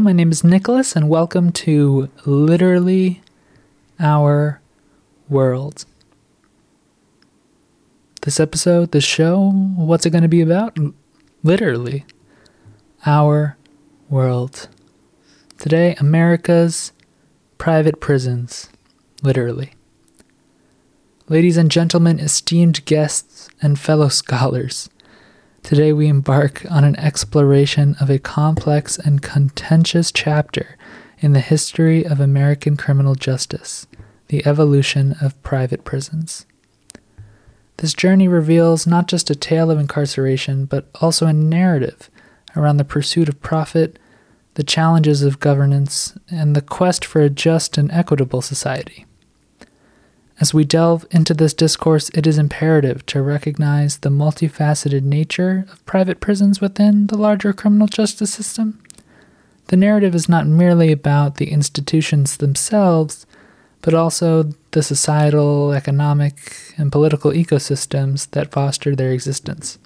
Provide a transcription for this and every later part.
My name is Nicholas, and welcome to Literally Our World. This episode, the show, what's it going to be about? Literally, our world. Today, America's private prisons. Literally. Ladies and gentlemen, esteemed guests, and fellow scholars, Today we embark on an exploration of a complex and contentious chapter in the history of American criminal justice the evolution of private prisons. This journey reveals not just a tale of incarceration, but also a narrative around the pursuit of profit, the challenges of governance, and the quest for a just and equitable society. As we delve into this discourse, it is imperative to recognize the multifaceted nature of private prisons within the larger criminal justice system. The narrative is not merely about the institutions themselves, but also the societal, economic, and political ecosystems that foster their existence.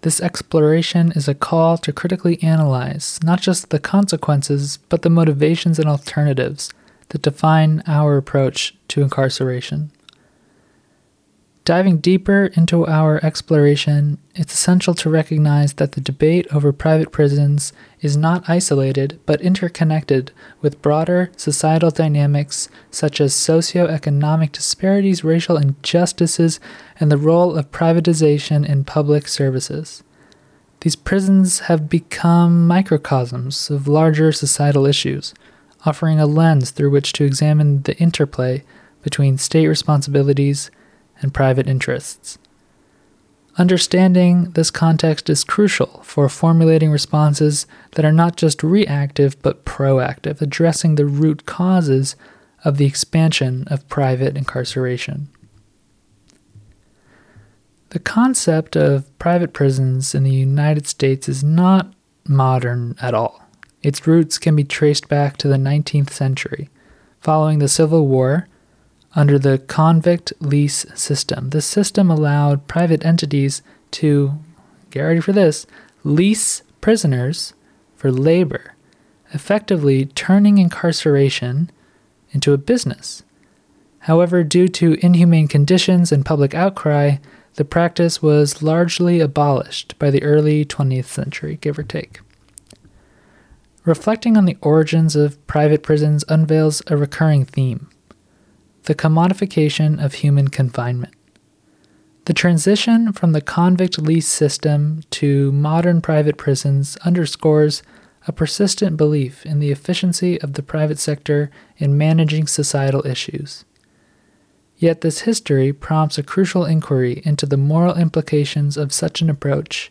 This exploration is a call to critically analyze not just the consequences, but the motivations and alternatives that define our approach to incarceration. Diving deeper into our exploration, it's essential to recognize that the debate over private prisons is not isolated but interconnected with broader societal dynamics such as socioeconomic disparities, racial injustices, and the role of privatization in public services. These prisons have become microcosms of larger societal issues offering a lens through which to examine the interplay between state responsibilities and private interests. Understanding this context is crucial for formulating responses that are not just reactive but proactive, addressing the root causes of the expansion of private incarceration. The concept of private prisons in the United States is not modern at all. Its roots can be traced back to the 19th century. Following the Civil War, under the convict lease system, this system allowed private entities to, get ready for this, lease prisoners for labor, effectively turning incarceration into a business. However, due to inhumane conditions and public outcry, the practice was largely abolished by the early 20th century, give or take. Reflecting on the origins of private prisons unveils a recurring theme the commodification of human confinement. The transition from the convict lease system to modern private prisons underscores a persistent belief in the efficiency of the private sector in managing societal issues. Yet this history prompts a crucial inquiry into the moral implications of such an approach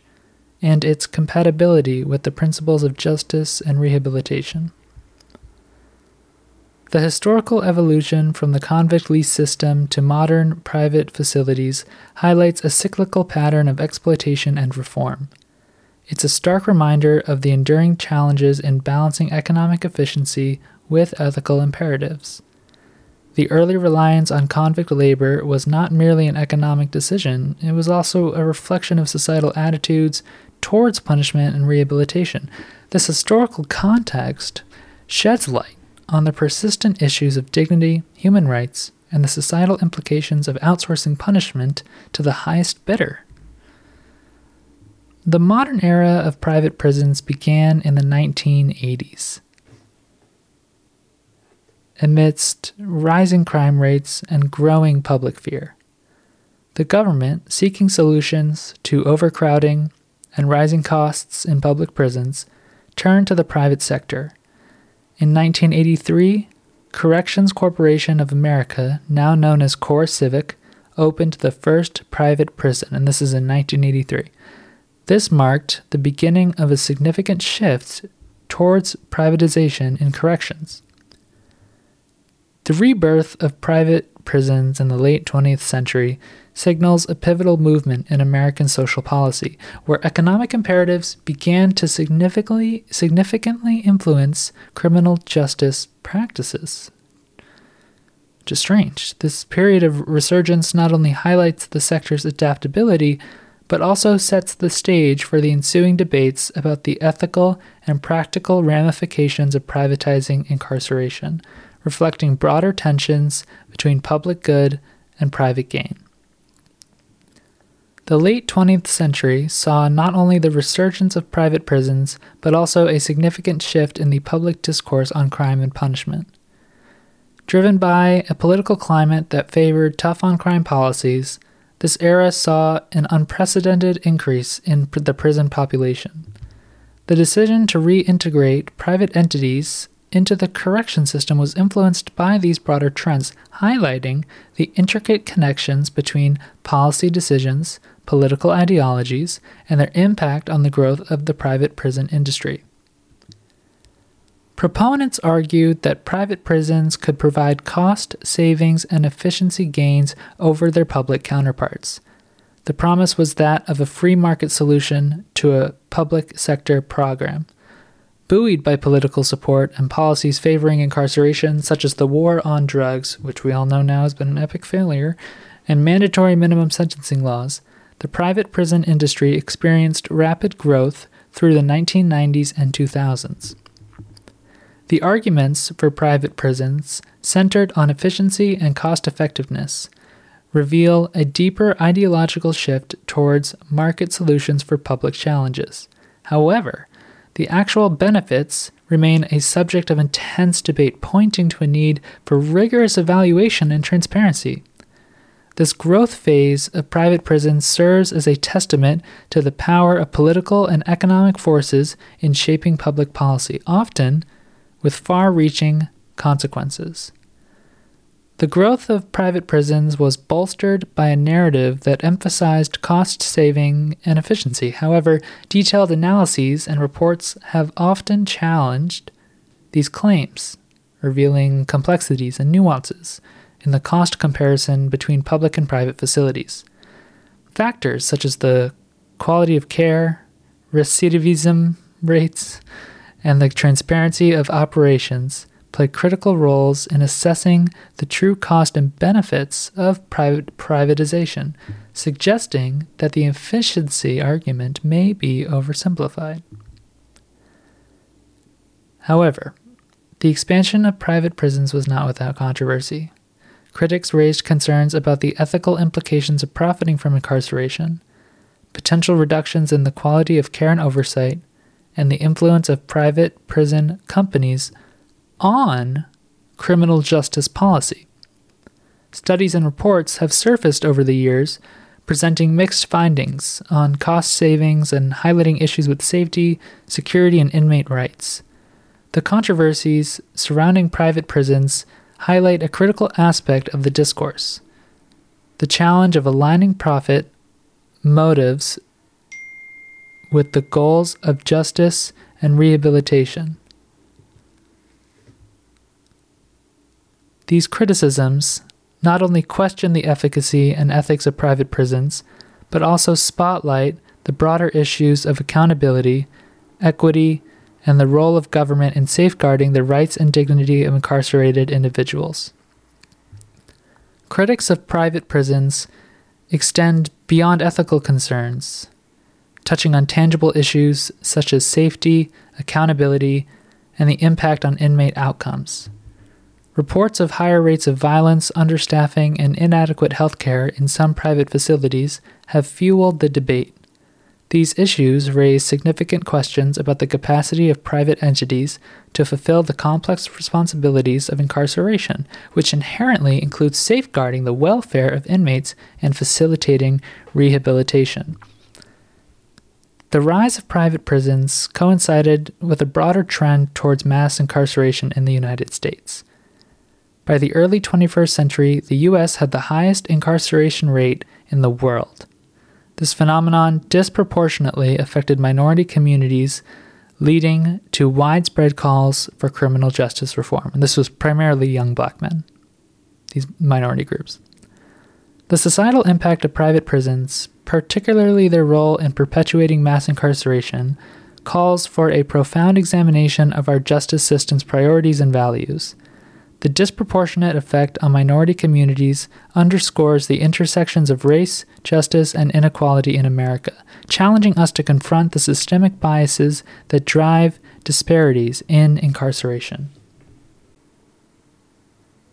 and its compatibility with the principles of justice and rehabilitation. The historical evolution from the convict lease system to modern private facilities highlights a cyclical pattern of exploitation and reform. It's a stark reminder of the enduring challenges in balancing economic efficiency with ethical imperatives. The early reliance on convict labor was not merely an economic decision, it was also a reflection of societal attitudes towards punishment and rehabilitation. This historical context sheds light on the persistent issues of dignity, human rights, and the societal implications of outsourcing punishment to the highest bidder. The modern era of private prisons began in the 1980s. Amidst rising crime rates and growing public fear, the government, seeking solutions to overcrowding and rising costs in public prisons, turned to the private sector. In 1983, Corrections Corporation of America, now known as CoreCivic, opened the first private prison, and this is in 1983. This marked the beginning of a significant shift towards privatization in corrections. The rebirth of private prisons in the late 20th century signals a pivotal movement in American social policy, where economic imperatives began to significantly, significantly influence criminal justice practices. Just strange. This period of resurgence not only highlights the sector's adaptability, but also sets the stage for the ensuing debates about the ethical and practical ramifications of privatizing incarceration, reflecting broader tensions between public good and private gain. The late 20th century saw not only the resurgence of private prisons, but also a significant shift in the public discourse on crime and punishment. Driven by a political climate that favored tough on crime policies, this era saw an unprecedented increase in the prison population. The decision to reintegrate private entities into the correction system was influenced by these broader trends, highlighting the intricate connections between policy decisions, political ideologies, and their impact on the growth of the private prison industry. Proponents argued that private prisons could provide cost savings and efficiency gains over their public counterparts. The promise was that of a free market solution to a public sector program. Buoyed by political support and policies favoring incarceration, such as the war on drugs, which we all know now has been an epic failure, and mandatory minimum sentencing laws, the private prison industry experienced rapid growth through the 1990s and 2000s. The arguments for private prisons, centered on efficiency and cost effectiveness, reveal a deeper ideological shift towards market solutions for public challenges. However, the actual benefits remain a subject of intense debate, pointing to a need for rigorous evaluation and transparency. This growth phase of private prisons serves as a testament to the power of political and economic forces in shaping public policy, often with far reaching consequences. The growth of private prisons was bolstered by a narrative that emphasized cost saving and efficiency. However, detailed analyses and reports have often challenged these claims, revealing complexities and nuances in the cost comparison between public and private facilities. Factors such as the quality of care, recidivism rates, and the transparency of operations play critical roles in assessing the true cost and benefits of private privatization, suggesting that the efficiency argument may be oversimplified. However, the expansion of private prisons was not without controversy. Critics raised concerns about the ethical implications of profiting from incarceration, potential reductions in the quality of care and oversight, and the influence of private prison companies on criminal justice policy. Studies and reports have surfaced over the years presenting mixed findings on cost savings and highlighting issues with safety, security, and inmate rights. The controversies surrounding private prisons highlight a critical aspect of the discourse the challenge of aligning profit motives with the goals of justice and rehabilitation. These criticisms not only question the efficacy and ethics of private prisons, but also spotlight the broader issues of accountability, equity, and the role of government in safeguarding the rights and dignity of incarcerated individuals. Critics of private prisons extend beyond ethical concerns touching on tangible issues such as safety, accountability, and the impact on inmate outcomes. Reports of higher rates of violence, understaffing, and inadequate health care in some private facilities have fueled the debate. These issues raise significant questions about the capacity of private entities to fulfill the complex responsibilities of incarceration, which inherently includes safeguarding the welfare of inmates and facilitating rehabilitation. The rise of private prisons coincided with a broader trend towards mass incarceration in the United States. By the early 21st century, the US had the highest incarceration rate in the world. This phenomenon disproportionately affected minority communities, leading to widespread calls for criminal justice reform. And this was primarily young black men, these minority groups. The societal impact of private prisons particularly their role in perpetuating mass incarceration, calls for a profound examination of our justice system's priorities and values. The disproportionate effect on minority communities underscores the intersections of race, justice, and inequality in America, challenging us to confront the systemic biases that drive disparities in incarceration.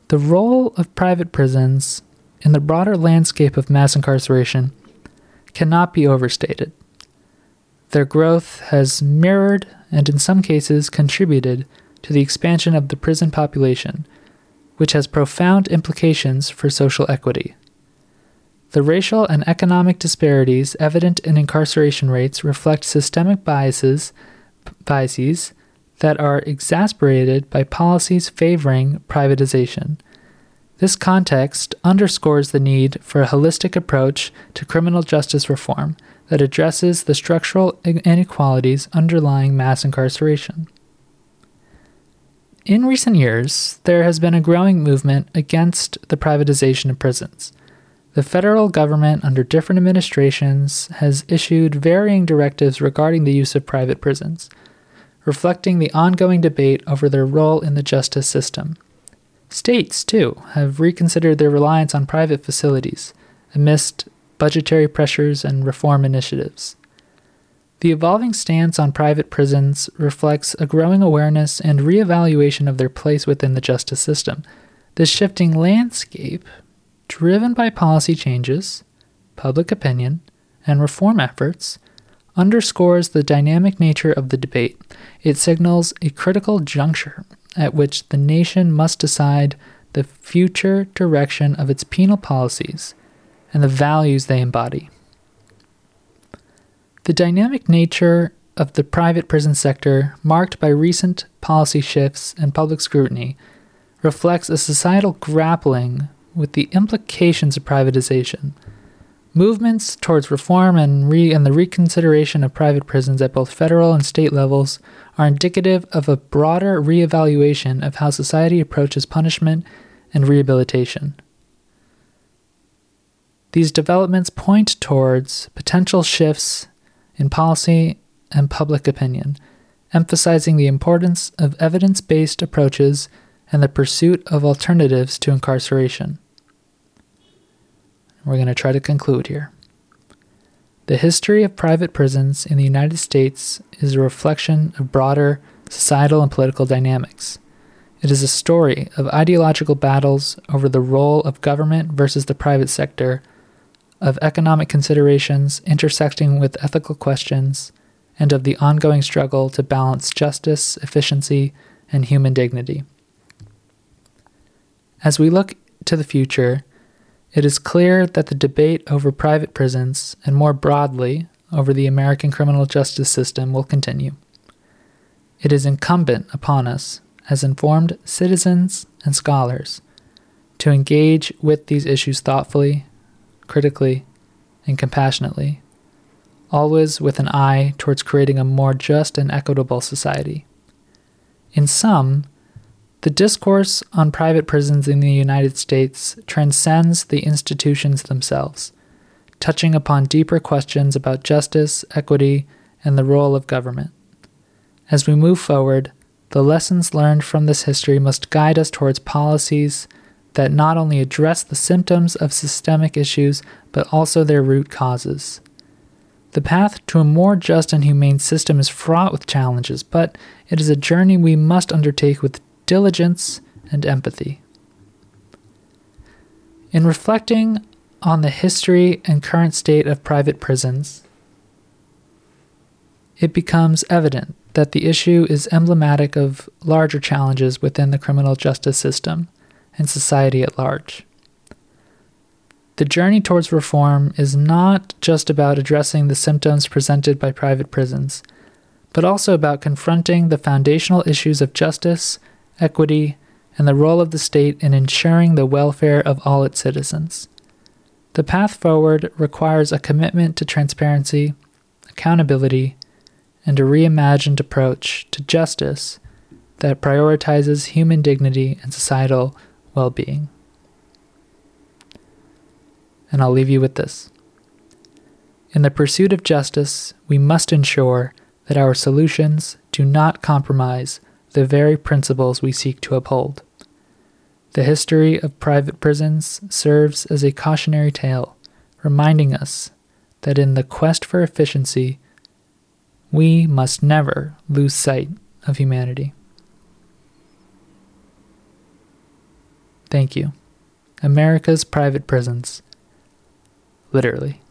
The role of private prisons in the broader landscape of mass incarceration cannot be overstated. Their growth has mirrored and, in some cases, contributed to the expansion of the prison population which has profound implications for social equity. The racial and economic disparities evident in incarceration rates reflect systemic biases, biases that are exasperated by policies favoring privatization. This context underscores the need for a holistic approach to criminal justice reform that addresses the structural inequalities underlying mass incarceration. In recent years, there has been a growing movement against the privatization of prisons. The federal government, under different administrations, has issued varying directives regarding the use of private prisons, reflecting the ongoing debate over their role in the justice system. States, too, have reconsidered their reliance on private facilities amidst budgetary pressures and reform initiatives. The evolving stance on private prisons reflects a growing awareness and reevaluation of their place within the justice system. This shifting landscape, driven by policy changes, public opinion, and reform efforts, underscores the dynamic nature of the debate. It signals a critical juncture at which the nation must decide the future direction of its penal policies and the values they embody. The dynamic nature of the private prison sector, marked by recent policy shifts and public scrutiny, reflects a societal grappling with the implications of privatization. Movements towards reform and, re- and the reconsideration of private prisons at both federal and state levels are indicative of a broader reevaluation of how society approaches punishment and rehabilitation. These developments point towards potential shifts in policy and public opinion, emphasizing the importance of evidence based approaches and the pursuit of alternatives to incarceration. We're going to try to conclude here. The history of private prisons in the United States is a reflection of broader societal and political dynamics. It is a story of ideological battles over the role of government versus the private sector of economic considerations intersecting with ethical questions, and of the ongoing struggle to balance justice, efficiency, and human dignity. As we look to the future, it is clear that the debate over private prisons, and more broadly, over the American criminal justice system, will continue. It is incumbent upon us, as informed citizens and scholars, to engage with these issues thoughtfully critically, and compassionately, always with an eye towards creating a more just and equitable society. In sum, the discourse on private prisons in the United States transcends the institutions themselves, touching upon deeper questions about justice, equity, and the role of government. As we move forward, the lessons learned from this history must guide us towards policies that not only address the symptoms of systemic issues, but also their root causes. The path to a more just and humane system is fraught with challenges, but it is a journey we must undertake with diligence and empathy. In reflecting on the history and current state of private prisons, it becomes evident that the issue is emblematic of larger challenges within the criminal justice system and society at large. The journey towards reform is not just about addressing the symptoms presented by private prisons, but also about confronting the foundational issues of justice, equity, and the role of the state in ensuring the welfare of all its citizens. The path forward requires a commitment to transparency, accountability, and a reimagined approach to justice that prioritizes human dignity and societal well being. And I'll leave you with this. In the pursuit of justice, we must ensure that our solutions do not compromise the very principles we seek to uphold. The history of private prisons serves as a cautionary tale, reminding us that in the quest for efficiency, we must never lose sight of humanity. Thank you. America's private prisons. Literally.